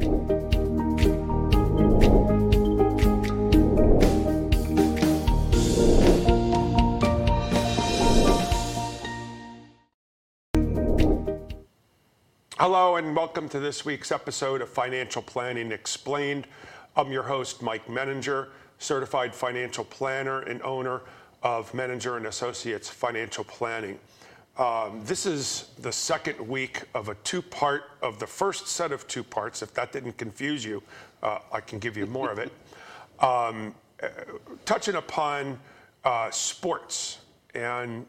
Hello and welcome to this week's episode of Financial Planning Explained. I'm your host, Mike Menninger, certified financial planner and owner of Menninger and Associates Financial Planning. Um, this is the second week of a two-part of the first set of two parts. If that didn't confuse you, uh, I can give you more of it. Um, uh, touching upon uh, sports, and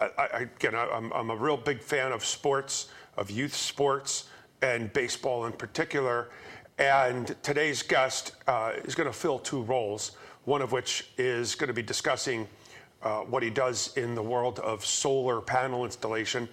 I, I, again, I, I'm, I'm a real big fan of sports, of youth sports, and baseball in particular. And today's guest uh, is going to fill two roles, one of which is going to be discussing uh, what he does in the world of solar panel installation.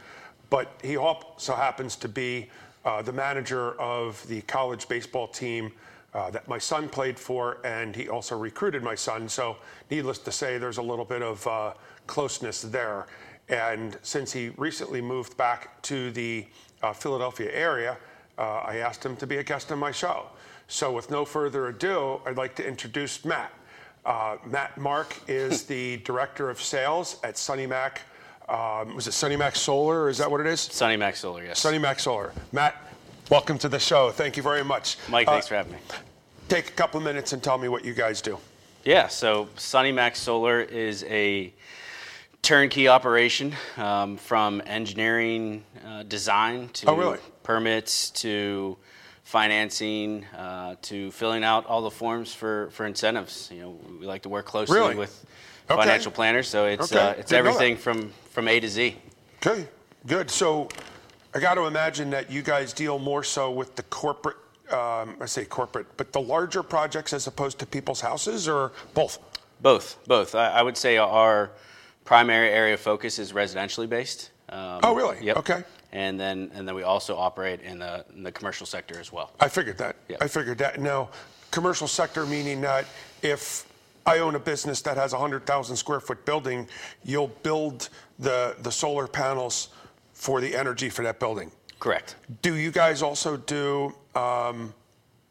But he also happens to be uh, the manager of the college baseball team uh, that my son played for, and he also recruited my son. So, needless to say, there's a little bit of uh, closeness there. And since he recently moved back to the uh, Philadelphia area, uh, I asked him to be a guest on my show. So, with no further ado, I'd like to introduce Matt. Uh, Matt Mark is the director of sales at Sunny Mac. Um, was it Sunny Mac Solar? Is that what it is? Sunny Mac Solar, yes. Sunny Mac Solar. Matt, welcome to the show. Thank you very much. Mike, thanks uh, for having me. Take a couple minutes and tell me what you guys do. Yeah, so Sunny Mac Solar is a turnkey operation um, from engineering uh, design to oh, really? permits to financing uh, to filling out all the forms for, for incentives. You know, we like to work closely really? with okay. financial planners, so it's okay. uh, it's Didn't everything from from A to Z. Okay, good. So I got to imagine that you guys deal more so with the corporate. Um, I say corporate, but the larger projects as opposed to people's houses, or both. Both, both. I, I would say our primary area of focus is residentially based. Um, oh, really? Yep. Okay. And then, and then we also operate in the, in the commercial sector as well. I figured that. Yep. I figured that. Now, commercial sector meaning that if I own a business that has a 100,000 square foot building, you'll build the, the solar panels for the energy for that building. Correct. Do you guys also do, um,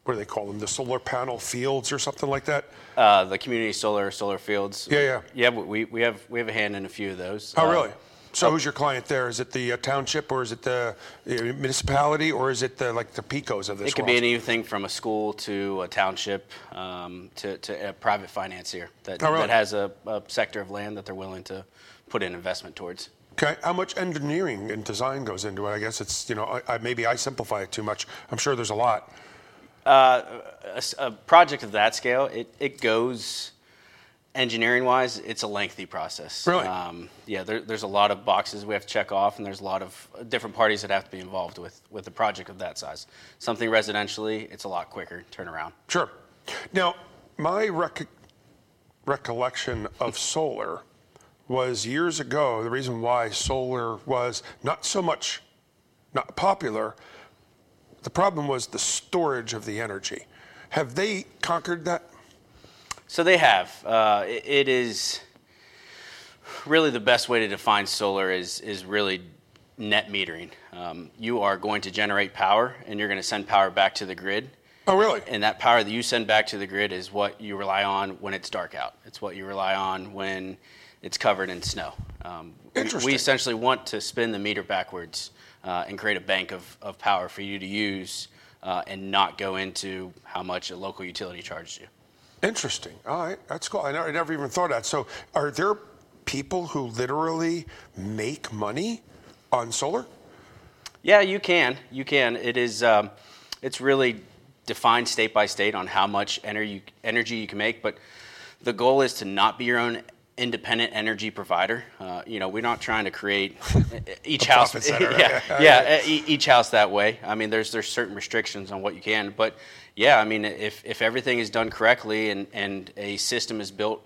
what do they call them, the solar panel fields or something like that? Uh, the community solar solar fields. Yeah, yeah. Yeah, we, we have we have a hand in a few of those. Oh, uh, really? So who's your client there? Is it the uh, township or is it the municipality or is it the, like the Picos of this It could be anything from a school to a township um, to, to a private financier that, Oh, really? that has a, a sector of land that they're willing to put in investment towards. Okay, how much engineering and design goes into it? I guess it's, you know, I, I, maybe I simplify it too much. I'm sure there's a lot. Uh, a, a project of that scale, it, it goes engineering wise, it's a lengthy process. Really? Um, yeah, there, there's a lot of boxes we have to check off, and there's a lot of different parties that have to be involved with, with a project of that size. Something residentially, it's a lot quicker turnaround. Sure. Now, my rec- recollection of solar was years ago, the reason why solar was not so much not popular, the problem was the storage of the energy. Have they conquered that? So they have. Uh, it, it is really the best way to define solar is is really net metering. Um, you are going to generate power, and you're going to send power back to the grid. Oh, really? And that power that you send back to the grid is what you rely on when it's dark out. It's what you rely on when it's covered in snow. Um, Interesting. We essentially want to spin the meter backwards uh, and create a bank of, of power for you to use uh, and not go into how much a local utility charges you. Interesting. All right, that's cool. I never, I never even thought of that. So, are there people who literally make money on solar? Yeah, you can. You can. It is. Um, it's really defined state by state on how much energy energy you can make, but the goal is to not be your own independent energy provider. Uh, you know, we're not trying to create each house. Center, yeah, yeah, each house that way. I mean, there's there's certain restrictions on what you can, but yeah, I mean, if, if everything is done correctly and, and a system is built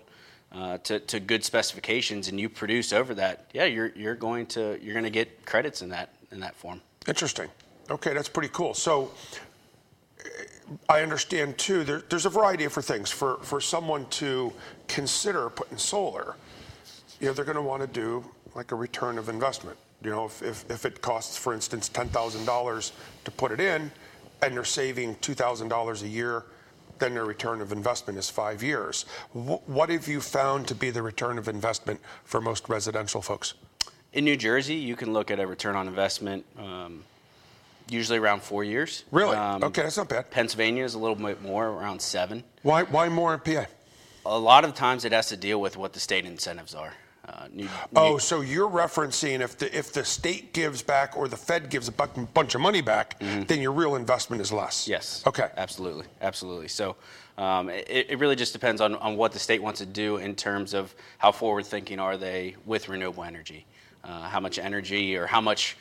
uh, to, to good specifications and you produce over that, yeah, you're, you're going to you're going to get credits in that in that form. Interesting. Okay, that's pretty cool. So I understand too. There, there's a variety of things for for someone to consider putting solar. You know, they're going to want to do like a return of investment. You know, if, if, if it costs, for instance, ten thousand dollars to put it in, and they're saving $2,000 a year, then their return of investment is five years. Wh- What have you found to be the return of investment for most residential folks? In New Jersey, you can look at a return on investment um, usually around four years. Really? Um, okay, that's not bad. Pennsylvania is a little bit more, around seven. Why, why more in PA? A lot of times it has to deal with what the state incentives are. Uh, New, Oh, New- so you're referencing if the if the state gives back or the Fed gives a bu- bunch of money back, then your real investment is less. Mm-hmm. yes. Okay. Absolutely. Absolutely. So um, it, it really just depends on, on what the state wants to do in terms of how forward thinking are they with renewable energy. Uh, how much energy or how much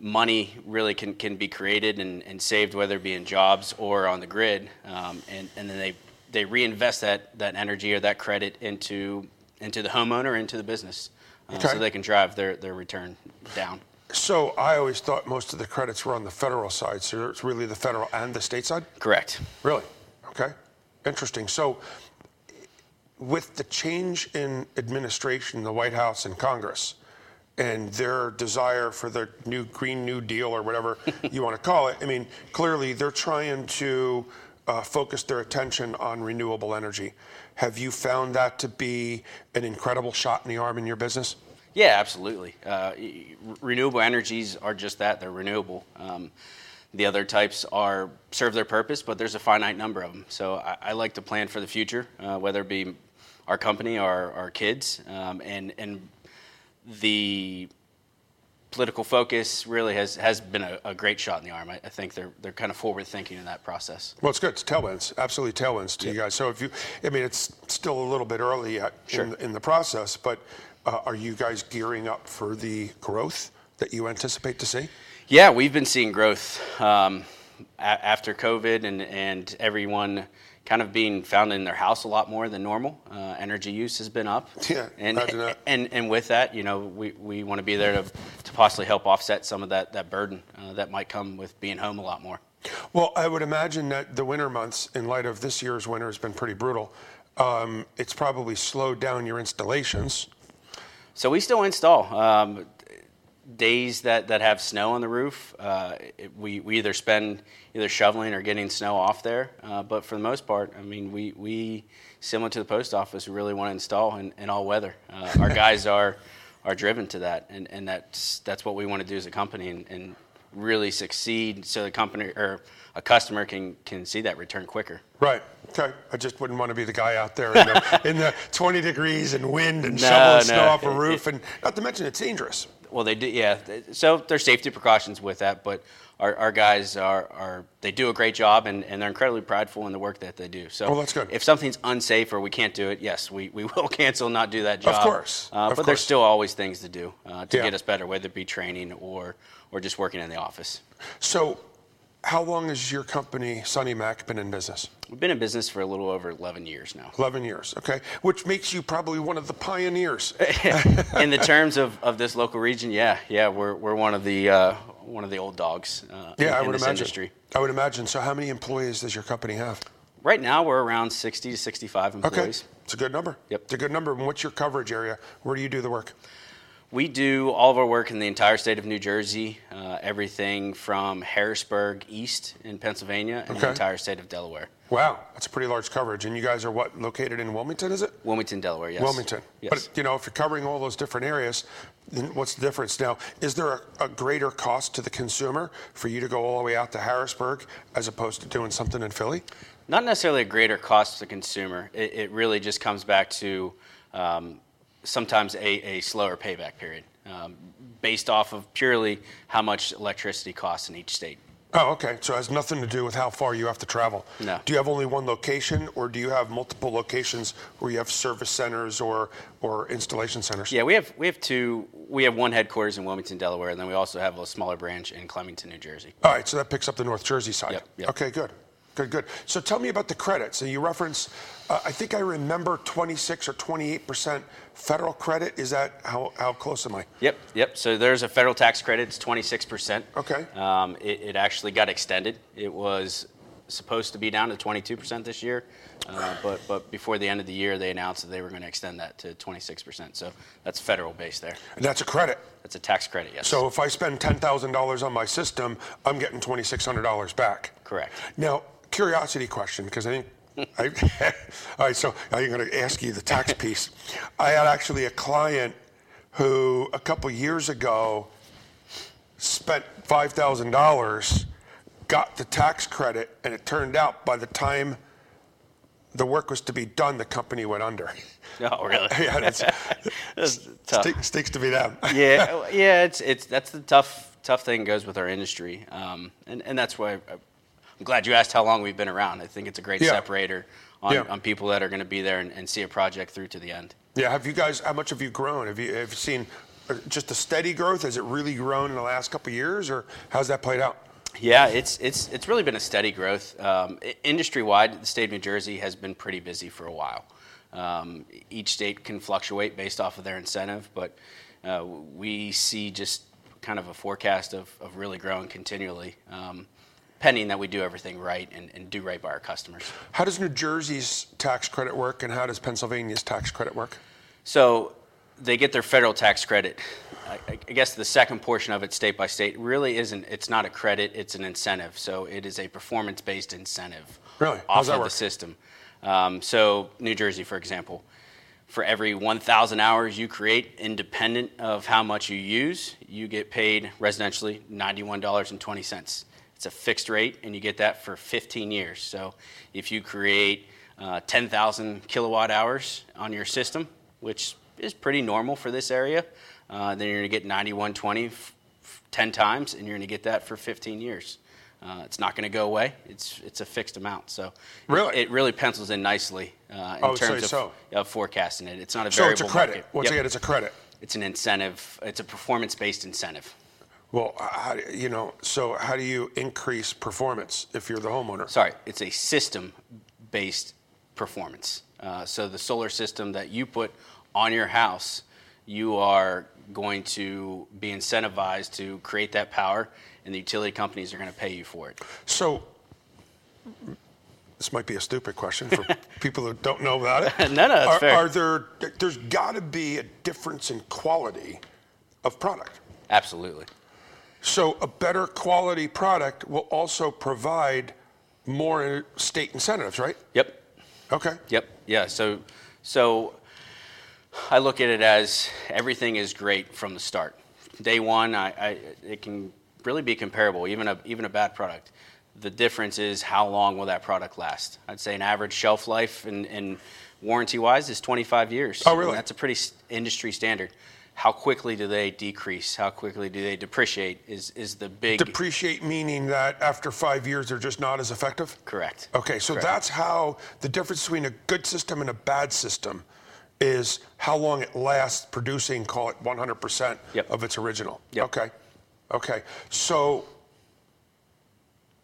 money really can, can be created and, and saved, whether it be in jobs or on the grid, um, and, and then they, they reinvest that, that energy or that credit into, into the homeowner, into the business, uh, Okay. so they can drive their, their return down. So I always thought most of the credits were on the federal side. So it's really the federal and the state side. Correct. Really? Okay. Interesting. So, with the change in administration, the White House and Congress, and their desire for the new Green New Deal or whatever you want to call it, I mean, clearly they're trying to uh, focus their attention on renewable energy. Have you found that to be an incredible shot in the arm in your business? Yeah, absolutely. Uh, renewable energies are just that; they're renewable. Um, the other types are serve their purpose, but there's a finite number of them. So I, I like to plan for the future, uh, whether it be our company or our kids, um, and and the political focus really has, has been a, a great shot in the arm. I, I think they're they're kind of forward thinking in that process. Well, it's good. It's tailwinds, absolutely tailwinds to you guys. So if you, I mean, it's still a little bit early yet Sure. in, in the process, but uh, are you guys gearing up for the growth that you anticipate to see? Yeah, we've been seeing growth um, a- after COVID and, and everyone kind of being found in their house a lot more than normal. Uh, energy use has been up. Yeah, and, imagine that. and and with that, you know, we, we want to be there to, to possibly help offset some of that, that burden uh, that might come with being home a lot more. Well, I would imagine that the winter months, in light of this year's winter, has been pretty brutal. Um, it's probably slowed down your installations. So we still install. Um, days that, that have snow on the roof, uh, it, we, we either spend either shoveling or getting snow off there. Uh, but for the most part, I mean, we, we similar to the post office, we really want to install in, in all weather. Uh, our guys are are driven to that, and, and that's that's what we want to do as a company, and, and really succeed so the company or a customer can can see that return quicker. Right. Okay. I just wouldn't want to be the guy out there in the, in the 20 degrees and wind and No, shoveling snow off a roof, and not to mention it's dangerous. Well, they do, yeah. So there's safety precautions with that, but our, our guys are, are they do a great job and, and they're incredibly prideful in the work that they do. So Well, that's good. if something's unsafe or we can't do it, yes, we, we will cancel, not do that job. Of course, Uh, of but there's still always things to do uh, to Yeah. get us better, whether it be training or or just working in the office. So, how long has your company, Sunny Mac, been in business? We've been in business for a little over 11 years now. 11 years, okay? Which makes you probably one of the pioneers. in the terms of, of this local region, yeah, yeah, we're, we're one of the uh, one of the old dogs uh, Yeah, in, I in would this imagine. industry. I would imagine. So, how many employees does your company have? Right now, we're around 60 to 65 employees. Okay, employees. it's a good number. Yep. It's a good number. And what's your coverage area? Where do you do the work? We do all of our work in the entire state of New Jersey, uh, everything from Harrisburg east in Pennsylvania and Okay. the entire state of Delaware. Wow, that's a pretty large coverage. And you guys are what, located in Wilmington, is it? Wilmington, Delaware, yes. Wilmington. Yes. But, you know, if you're covering all those different areas, then what's the difference? Now, is there a, a greater cost to the consumer for you to go all the way out to Harrisburg as opposed to doing something in Philly? Not necessarily a greater cost to the consumer. It, it really just comes back to um, sometimes a, a slower payback period um, based off of purely how much electricity costs in each state. Oh, okay. So it has nothing to do with how far you have to travel. No. Do you have only one location, or do you have multiple locations where you have service centers or or installation centers? Yeah, we have we have two. We have one headquarters in Wilmington, Delaware, and then we also have a smaller branch in Flemington, New Jersey. All right. So that picks up the North Jersey side. Yep, yep. Okay. Good. Good. Good. So tell me about the credits. So you reference, uh, I think I remember 26 or 28 percent federal credit. Is that how how close am I? Yep, yep. So there's a federal tax credit. It's 26%. Okay. Um, it, it actually got extended. It was supposed to be down to 22% this year, uh, but but before the end of the year, they announced that they were going to extend that to 26%. So that's federal base there. And that's a credit. That's a tax credit, yes. So if I spend $10,000 on my system, I'm getting $2,600 back. Correct. Now, curiosity question, because I think. I, all right, so I'm going to ask you the tax piece. I had actually a client who a couple years ago spent $5,000, got the tax credit, and it turned out by the time the work was to be done, the company went under. Oh, really? yeah, that's, That's tough. Stick, sticks to be them. yeah, yeah, it's it's that's the tough tough thing goes with our industry, um, and and that's why I, I'm glad you asked how long we've been around. I think it's a great Yeah. separator on, Yeah. on people that are going to be there and, and see a project through to the end. Yeah, have you guys? How much have you grown? Have you have you seen uh, just a steady growth? Has it really grown in the last couple of years, or how's that played out? Yeah, it's it's it's really been a steady growth. Um, industry wide, the state of New Jersey has been pretty busy for a while. Um, each state can fluctuate based off of their incentive, but uh, we see just kind of a forecast of, of really growing continually, um, pending that we do everything right and, and do right by our customers. How does New Jersey's tax credit work, and how does Pennsylvania's tax credit work? So they get their federal tax credit. I, I guess the second portion of it, state by state, really isn't. It's not a credit; it's an incentive. So it is a performance-based incentive Really? off How's that of the system. Um, so New Jersey, for example, for every 1,000 hours you create, independent of how much you use, you get paid residentially $91.20. It's a fixed rate, and you get that for 15 years. So if you create uh, 10,000 kilowatt hours on your system, which is pretty normal for this area, uh, then you're going to get 9120 f- f- 10 times, and you're going to get that for 15 years. Uh, it's not going to go away. It's it's a fixed amount, so Really? it, it really pencils in nicely uh, in Oh, terms of, so. of forecasting it. It's not a So variable it's a credit. market. Once Yep. again, it's a credit. It's an incentive. It's a performance-based incentive. Well, how, you know, so how do you increase performance if you're the homeowner? Sorry, it's a system-based performance. Uh, so the solar system that you put on your house, you are going to be incentivized to create that power, and the utility companies are going to pay you for it. So this might be a stupid question for people who don't know about it. No, no, that's are, fair. Are there? There's got to be a difference in quality of product. Absolutely. So a better quality product will also provide more state incentives, right? Yep. Okay. Yep. Yeah. So, so I look at it as everything is great from the start. Day one, I, I it can really be comparable, even a even a bad product. The difference is how long will that product last? I'd say an average shelf life and, and warranty wise is 25 years. Oh, really? And that's a pretty industry standard. How quickly do they decrease? How quickly do they depreciate? Is is the big Depreciate meaning that after five years they're just not as effective. correct? Okay, so Correct. that's how the difference between a good system and a bad system is how long it lasts producing, call it 100% Yep. of its original. Yep. Okay. Okay. So,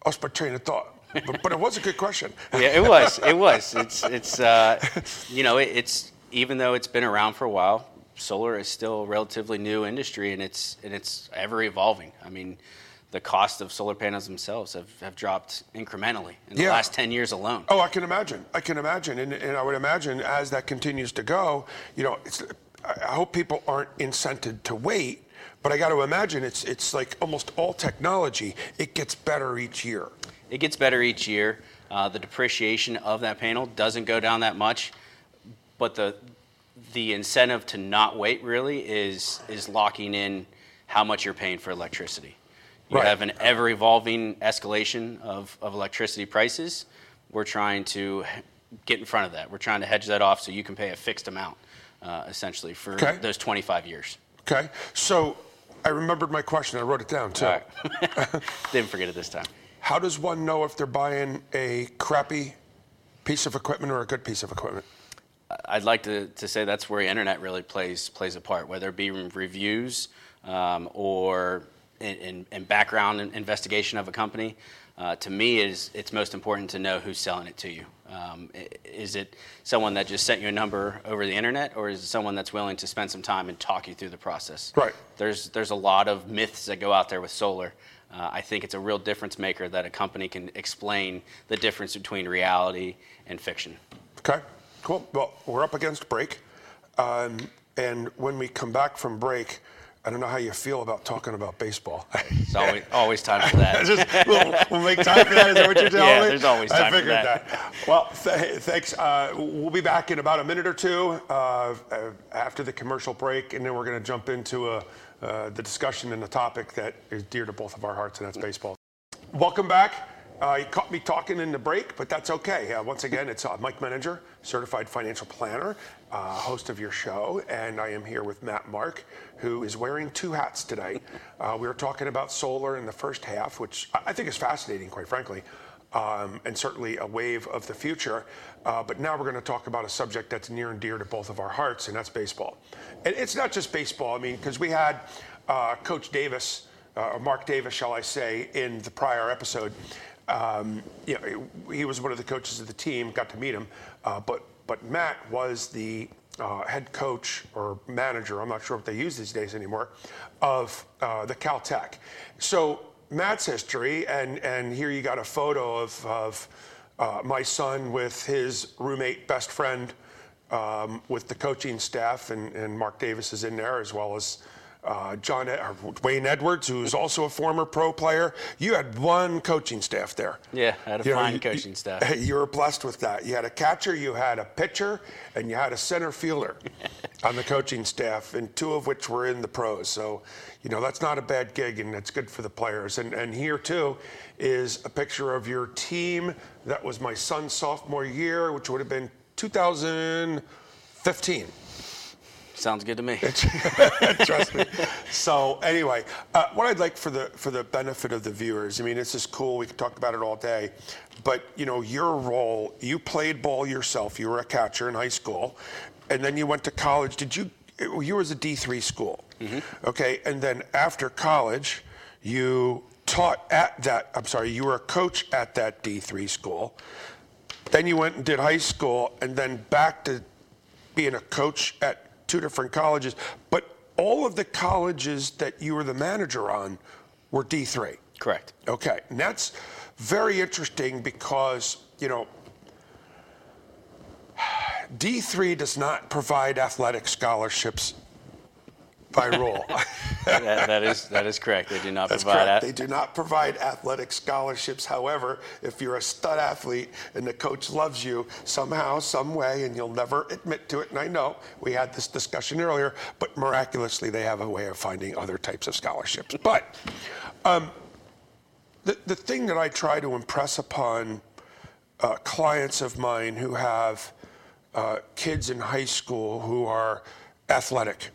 I my train of thought, but, but it was a good question. yeah, it was. It was. It's it's uh, you know it, it's even though it's been around for a while, solar is still a relatively new industry, and it's and it's ever evolving. I mean, the cost of solar panels themselves have, have dropped incrementally in the Yeah. last ten years alone. Oh, I can imagine. I can imagine, and, and I would imagine as that continues to go, you know, it's, I I hope people aren't incented to wait. But I got to imagine it's it's like almost all technology. It gets better each year. It gets better each year. Uh, the depreciation of that panel doesn't go down that much, but the the incentive to not wait really is is locking in how much you're paying for electricity. You Right. have an ever evolving escalation of, of electricity prices. We're trying to get in front of that. We're trying to hedge that off so you can pay a fixed amount, uh, essentially, for Okay. those 25 years. Okay, so I remembered my question. I wrote it down too. All right. Didn't forget it this time. How does one know if they're buying a crappy piece of equipment or a good piece of equipment? I'd like to, to say that's where the internet really plays plays a part, whether it be reviews um, or in, in, in background investigation of a company. Uh, to me, is it's most important to know who's selling it to you. Um, is it someone that just sent you a number over the internet, or is it someone that's willing to spend some time and talk you through the process? Right. There's there's a lot of myths that go out there with solar. uh, I think it's a real difference maker that a company can explain the difference between reality and fiction. Okay, cool. Well, we're up against break. Um, and when we come back from break, I don't know how you feel about talking about baseball. It's always, always time for that. Just, we'll, we'll, make time for that. Is that what you're telling yeah, me? there's always time I figured for that. that. Well, th- thanks. Uh, we'll be back in about a minute or two uh, after the commercial break, and then we're going to jump into a, uh, the discussion and the topic that is dear to both of our hearts, and that's baseball. Welcome back. Uh, you caught me talking in the break, but that's okay. Uh, once again, it's uh, Mike Menninger, certified financial planner, uh, host of your show, and I am here with Matt Mark, who is wearing two hats today. Uh, we were talking about solar in the first half, which I think is fascinating, quite frankly, um, and certainly a wave of the future. Uh, but now we're going to talk about a subject that's near and dear to both of our hearts, and that's baseball. And it's not just baseball. I mean, because we had Coach Davis. or Mark Davis, shall I say, in the prior episode, um, you know, he was one of the coaches of the team, got to meet him. Uh, but, but Matt was the uh, head coach or manager, I'm not sure what they use these days anymore, of uh, the Caltech. So Matt's history, and, and here you got a photo of, of uh, my son with his roommate, best friend, um, with the coaching staff, and, and Mark Davis is in there as well as uh, John or Wayne Edwards, who is also a former pro player. You had one coaching staff there. Yeah, I had a You know, fine you- coaching you- staff. You were blessed with that. You had a catcher, you had a pitcher, and you had a center fielder on the coaching staff, and two of which were in the pros. So, you know, that's not a bad gig, and it's good for the players. And, and here, too, is a picture of your team. That was my son's sophomore year, which would have been 2015. Sounds good to me. Trust me. So anyway, uh, what I'd like for the for the benefit of the viewers, I mean, this is cool. We could talk about it all day, but you know, your role. You played ball yourself. You were a catcher in high school, and then you went to college. Did you? You was a D three school. Okay, and then after college, you taught at that. I'm sorry, you were a coach at that D three school. Then you went and did high school, and then back to being a coach at two different colleges. But all of the colleges that you were the manager on were D3. Correct. Okay, and that's very interesting because, you know, D3 does not provide athletic scholarships by rule. that, that is that is correct. They do not That's provide correct. that. They do not provide athletic scholarships. However, if you're a stud athlete and the coach loves you somehow, some way, and you'll never admit to it, and I know we had this discussion earlier, but miraculously they have a way of finding other types of scholarships. But um, the, the thing that I try to impress upon uh, clients of mine who have uh, kids in high school who are athletic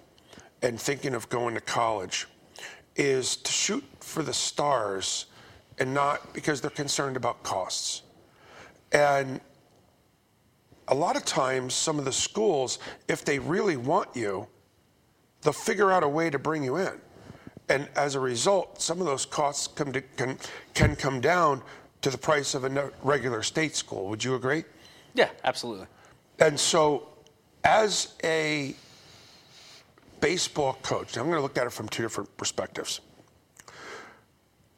and thinking of going to college is to shoot for the stars and not because they're concerned about costs. And a lot of times, some of the schools, if they really want you, they'll figure out a way to bring you in. And as a result, some of those costs come to, can, can come down to the price of a regular state school. Would you agree? Yeah, absolutely. And so, as a baseball coach, I'm going to look at it from two different perspectives.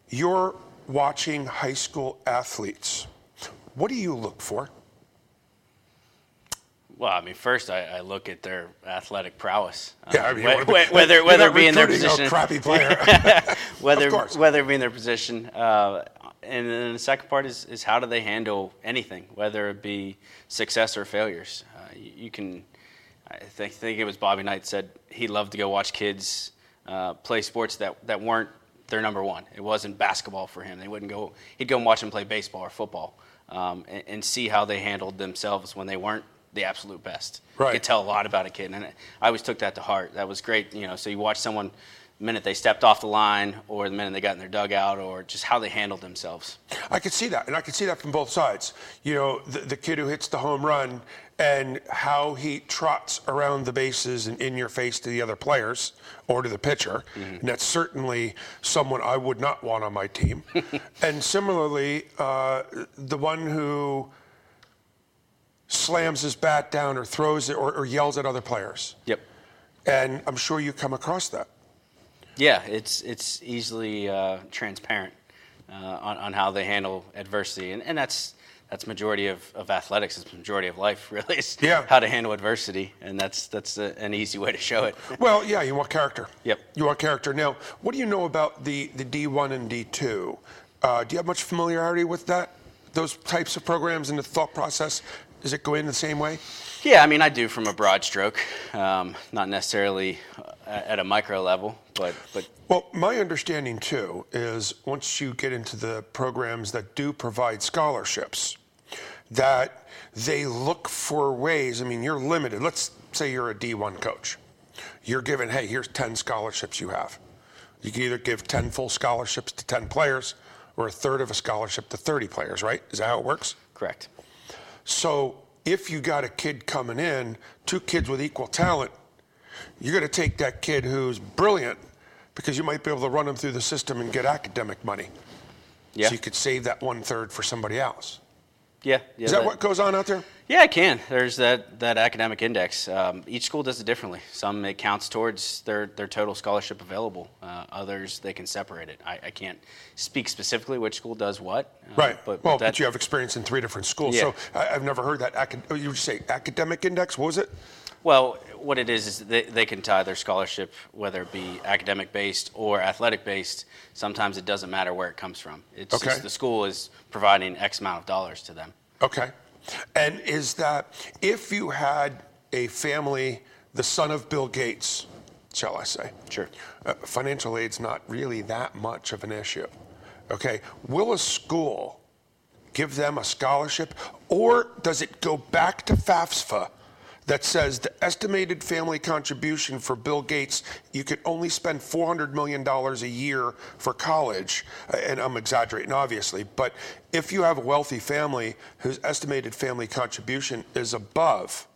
You're watching high school athletes. What do you look for? Well, I mean, first I, I look at their athletic prowess. Yeah, I mean, whe- what- whe- whether whether not it be in their a position, crappy player. whether whether it be in their position, uh, and then the second part is, is how do they handle anything, whether it be success or failures. Uh, you, you can, I think, think it was Bobby Knight said he loved to go watch kids uh, play sports that, that weren't their number one. It wasn't basketball for him. They wouldn't go. He'd go and watch them play baseball or football, um, and, and see how they handled themselves when they weren't the absolute best. Right. You could tell a lot about a kid, and I always took that to heart. That was great. You know, so you watch someone the minute they stepped off the line, or the minute they got in their dugout, or just how they handled themselves. I could see that, and I could see that from both sides. You know, the, the kid who hits the home run and how he trots around the bases and in your face to the other players or to the pitcher. And that's certainly someone I would not want on my team. and similarly, uh, the one who slams his bat down or throws it or, or yells at other players. Yep. And I'm sure you come across that. Yeah, it's it's easily uh, transparent uh, on, on how they handle adversity, and, and that's that's majority of, of athletics. It's majority of life, really. Is Yeah. how to handle adversity, and that's that's a, an easy way to show it. Well, yeah, you want character. Yep. You want character. Now, what do you know about the, the D1 and D2? Uh, do you have much familiarity with that? Those types of programs and the thought process? Does it go in the same way? yeah, I mean, I do from a broad stroke, um, not necessarily uh, at a micro level, but but Well, my understanding too is once you get into the programs that do provide scholarships, that they look for ways. I mean, you're limited. Let's say you're a D1 coach. You're given, hey, here's 10 scholarships you have. You can either give 10 full scholarships to 10 players or a third of a scholarship to 30 players, right? Is that how it works? correct. So if you got a kid coming in, two kids with equal talent, you're going to take that kid who's brilliant because you might be able to run them through the system and get academic money. Yeah, So you could save that one third for somebody else. Yeah, yeah. Is that what goes on out there? Yeah, it can. There's that, that academic index. Um, each school does it differently. Some it counts towards their, their total scholarship available. Uh, others they can separate it. I, I can't speak specifically which school does what. uh, Right. But, well, but that, but you have experience in three different schools. Yeah. So I, I've never heard that. Acad- oh, you say academic index? What was it? Well, what it is is they, they can tie their scholarship, whether it be academic based or athletic based. Sometimes it doesn't matter where it comes from. It's Okay. just the school is providing X amount of dollars to them. Okay. And is that if you had a family, the son of Bill Gates, shall I say? Sure. Uh, financial aid's not really that much of an issue. Okay. Will a school give them a scholarship, or does it go back to FAFSA that says the estimated family contribution for Bill Gates, you could only spend $400 million a year for college? Uh, And I'm exaggerating, obviously, but if you have a wealthy family whose estimated family contribution is above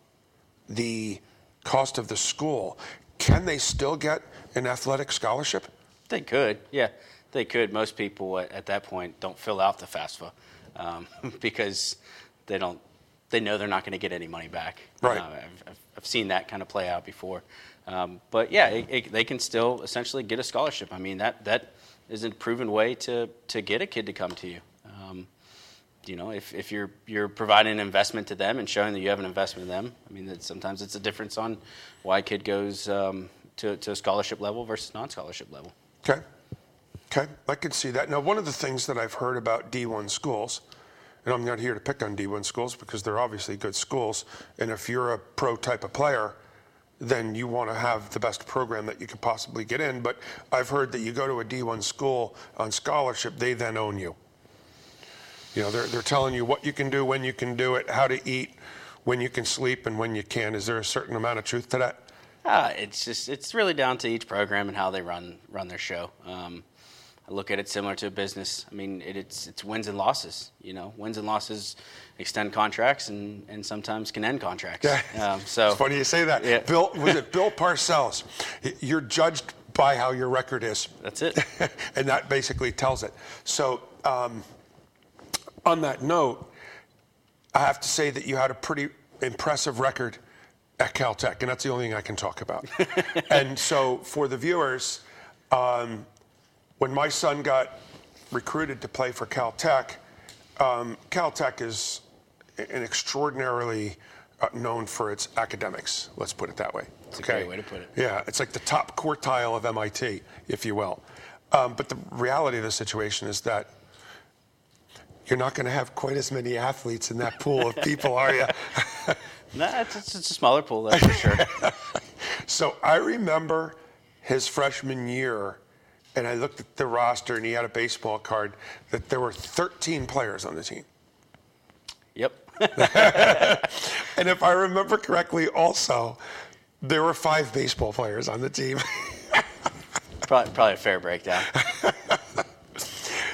the cost of the school, can they still get an athletic scholarship? They could, yeah, they could. Most people at, at that point don't fill out the FAFSA um, because they don't. They know they're not going to get any money back. Right. Uh, I've, I've, I've seen that kind of play out before. Um, but yeah, it, it, they can still essentially get a scholarship. I mean, that that is a proven way to to get a kid to come to you. Um, you know, if, if you're you're providing an investment to them and showing that you have an investment in them, I mean, that sometimes it's a difference on why a kid goes um, to, to a scholarship level versus non-scholarship level. Okay. Okay, I can see that. Now, one of the things that I've heard about D1 schools, and I'm not here to pick on D1 schools because they're obviously good schools, and if you're a pro type of player, then you want to have the best program that you could possibly get in. But I've heard that you go to a D1 school on scholarship, they then own you. You know, they're, they're telling you what you can do, when you can do it, how to eat, when you can sleep, and when you can. Is there a certain amount of truth to that? Uh, it's just it's really down to each program and how they run run their show. Um, I look at it similar to a business. I mean, it, it's it's wins and losses. You know, wins and losses extend contracts and, and sometimes can end contracts. Um, so it's funny you say that. Yeah. Bill was it Bill Parcells? You're judged by how your record is. That's it. and that basically tells it. So, um, on that note, I have to say that you had a pretty impressive record at Caltech, and that's the only thing I can talk about. and so, for the viewers, um, when my son got recruited to play for Caltech, um, Caltech is an extraordinarily uh, known for its academics. Let's put it that way. That's a great way to put it. Yeah, it's like the top quartile of MIT, if you will. Um, but the reality of the situation is that you're not going to have quite as many athletes in that pool of people, are you? it's, it's, it's a smaller pool, that's for sure. so I remember his freshman year, and I looked at the roster, and he had a baseball card that there were 13 players on the team. yep. And if I remember correctly, also, there were five baseball players on the team. probably, probably a fair breakdown.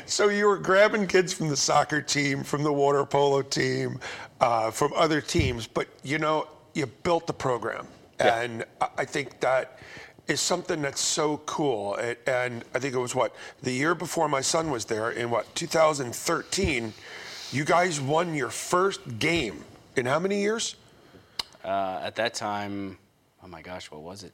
So you were grabbing kids from the soccer team, from the water polo team, uh, from other teams, but you know, you built the program. Yeah. And I- I think that is something that's so cool. It, and I think it was what, the year before my son was there, in what, 2013, you guys won your first game in how many years? Uh, at that time, oh my gosh, what was it?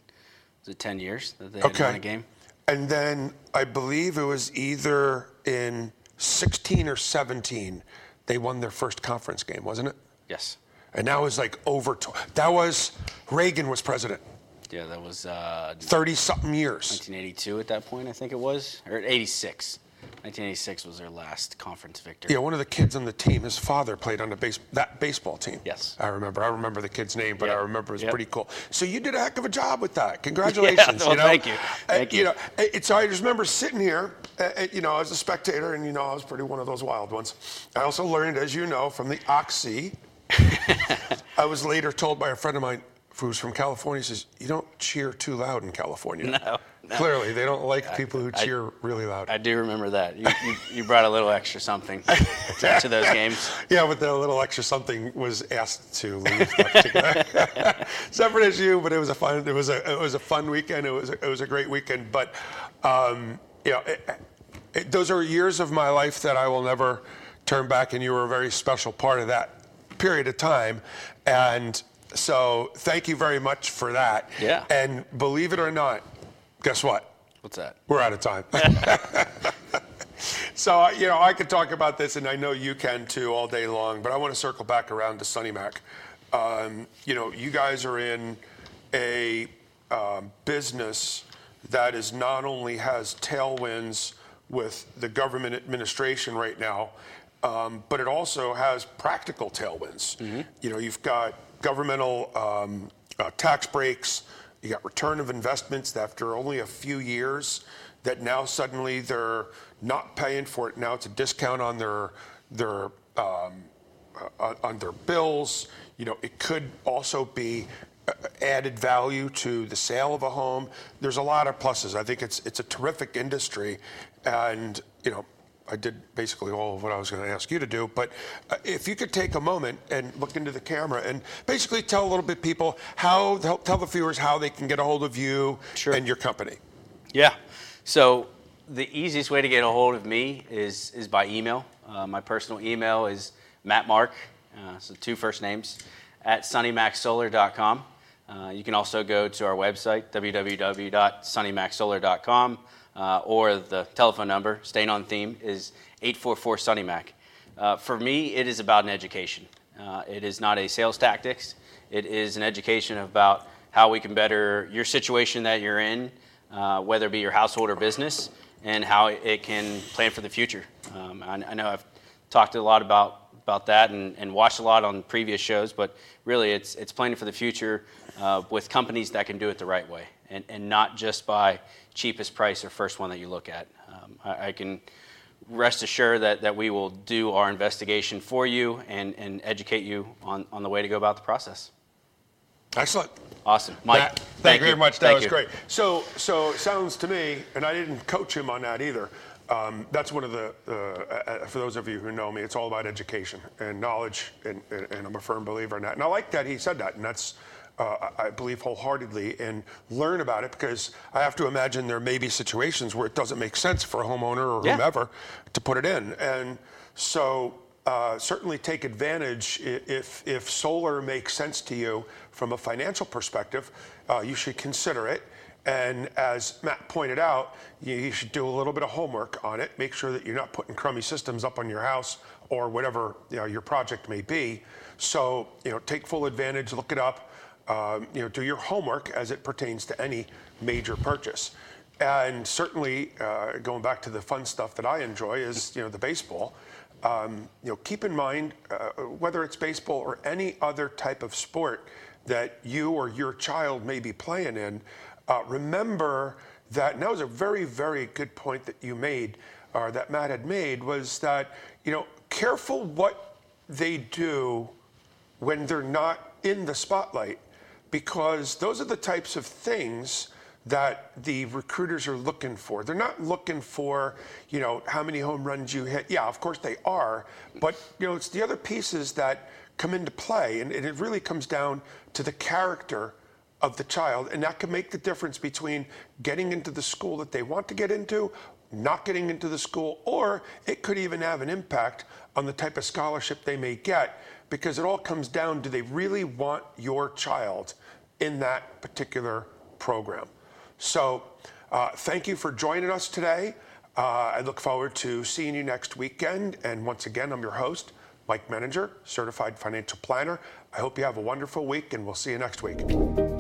Was it 10 years that they Okay. had won a game? And then I believe it was either in 16 or 17, they won their first conference game, wasn't it? Yes. And that was like over. That was Reagan was president. Yeah, that was uh, 30 something years. 1982 at that point, I think it was, or 86. 1986 was their last conference victory. Yeah, one of the kids on the team, his father played on the base that baseball team. Yes. I remember. I remember the kid's name, but I remember it was Yep. pretty cool. So you did a heck of a job with that. Congratulations. well, you know? thank you. Uh, Thank you. know, it- it's I just remember sitting here, uh, uh, you know, as a spectator, and you know, I was pretty one of those wild ones. I also learned, as you know, from the Oxy. I was later told by a friend of mine who's from California. Says, "You don't cheer too loud in California." No, no. Clearly, they don't like people who I- cheer really loud. I do remember that. You, you, you brought a little extra something to, to those games. Yeah, but the little extra something was asked to leave separate issue. But it was a fun. It was a it was a fun weekend. It was a, it was a great weekend. But um, you know, it, it, those are years of my life that I will never turn back. And you were a very special part of that period of time. And so, thank you very much for that. Yeah. And believe it or not, guess what? What's that? We're out of time. so, you know, I could talk about this, and I know you can too all day long, but I want to circle back around to Sunny Mac. Um, you know, you guys are in a um, business that is not only has tailwinds with the government administration right now, um, but it also has practical tailwinds. You know, you've got governmental um, uh, tax breaks, you got return of investments after only a few years, that now suddenly they're not paying for it. Now it's a discount on their their um, uh, on their bills. You know, it could also be uh, added value to the sale of a home. There's a lot of pluses. I think it's it's a terrific industry, and you know. I did basically all of what I was going to ask you to do, but uh, if you could take a moment and look into the camera and basically tell a little bit people how tell, tell the viewers how they can get a hold of you Sure. and your company. Yeah. So the easiest way to get a hold of me is is by email. Uh, my personal email is Matt Mark, uh, so two first names, at sunnymaxsolar.com. Uh, you can also go to our website, www.sunnymaxsolar.com, uh, or the telephone number, staying on theme, is 844 SunnyMac. Uh, for me, it is about an education. Uh, it is not a sales tactics. It is an education about how we can better your situation that you're in, uh, whether it be your household or business, and how it can plan for the future. Um, I, I know I've talked a lot about about that and, and watched a lot on previous shows, but really it's it's planning for the future uh, with companies that can do it the right way and, and not just by cheapest price or first one that you look at. Um, I, I can rest assured that, that we will do our investigation for you and, and educate you on, on the way to go about the process. Excellent. Awesome. Mike, Matt, thank, you very much. That Thank was you. great. So, so it sounds to me, and I didn't coach him on that either. Um, that's one of the, uh, uh, for those of you who know me, it's all about education and knowledge, and, and, and I'm a firm believer in that. And I like that he said that, and that's, uh, I believe wholeheartedly, and learn about it because I have to imagine there may be situations where it doesn't make sense for a homeowner or Yeah. whomever to put it in. And so uh, certainly take advantage if, if solar makes sense to you from a financial perspective, uh, you should consider it. And as Matt pointed out, you, you should do a little bit of homework on it. Make sure that you're not putting crummy systems up on your house or whatever you know, your project may be. So, you know, take full advantage, look it up, um, you know, do your homework as it pertains to any major purchase. And certainly, uh, going back to the fun stuff that I enjoy is, you know, the baseball. Um, you know, keep in mind uh, whether it's baseball or any other type of sport that you or your child may be playing in. Uh, remember that, and that was a very, very good point that you made, or that Matt had made, was that you know, careful what they do when they're not in the spotlight because those are the types of things that the recruiters are looking for. They're not looking for, you know, how many home runs you hit. Yeah, of course they are, but you know, it's the other pieces that come into play and, it really comes down to the character of the child and that can make the difference between getting into the school that they want to get into not getting into the school, or it could even have an impact on the type of scholarship they may get because it all comes down do they really want your child in that particular program? So Uh, thank you for joining us today. Uh, I look forward to seeing you next weekend. And once again, I'm your host, Mike Menninger, certified financial planner. I hope you have a wonderful week, and we'll see you next week.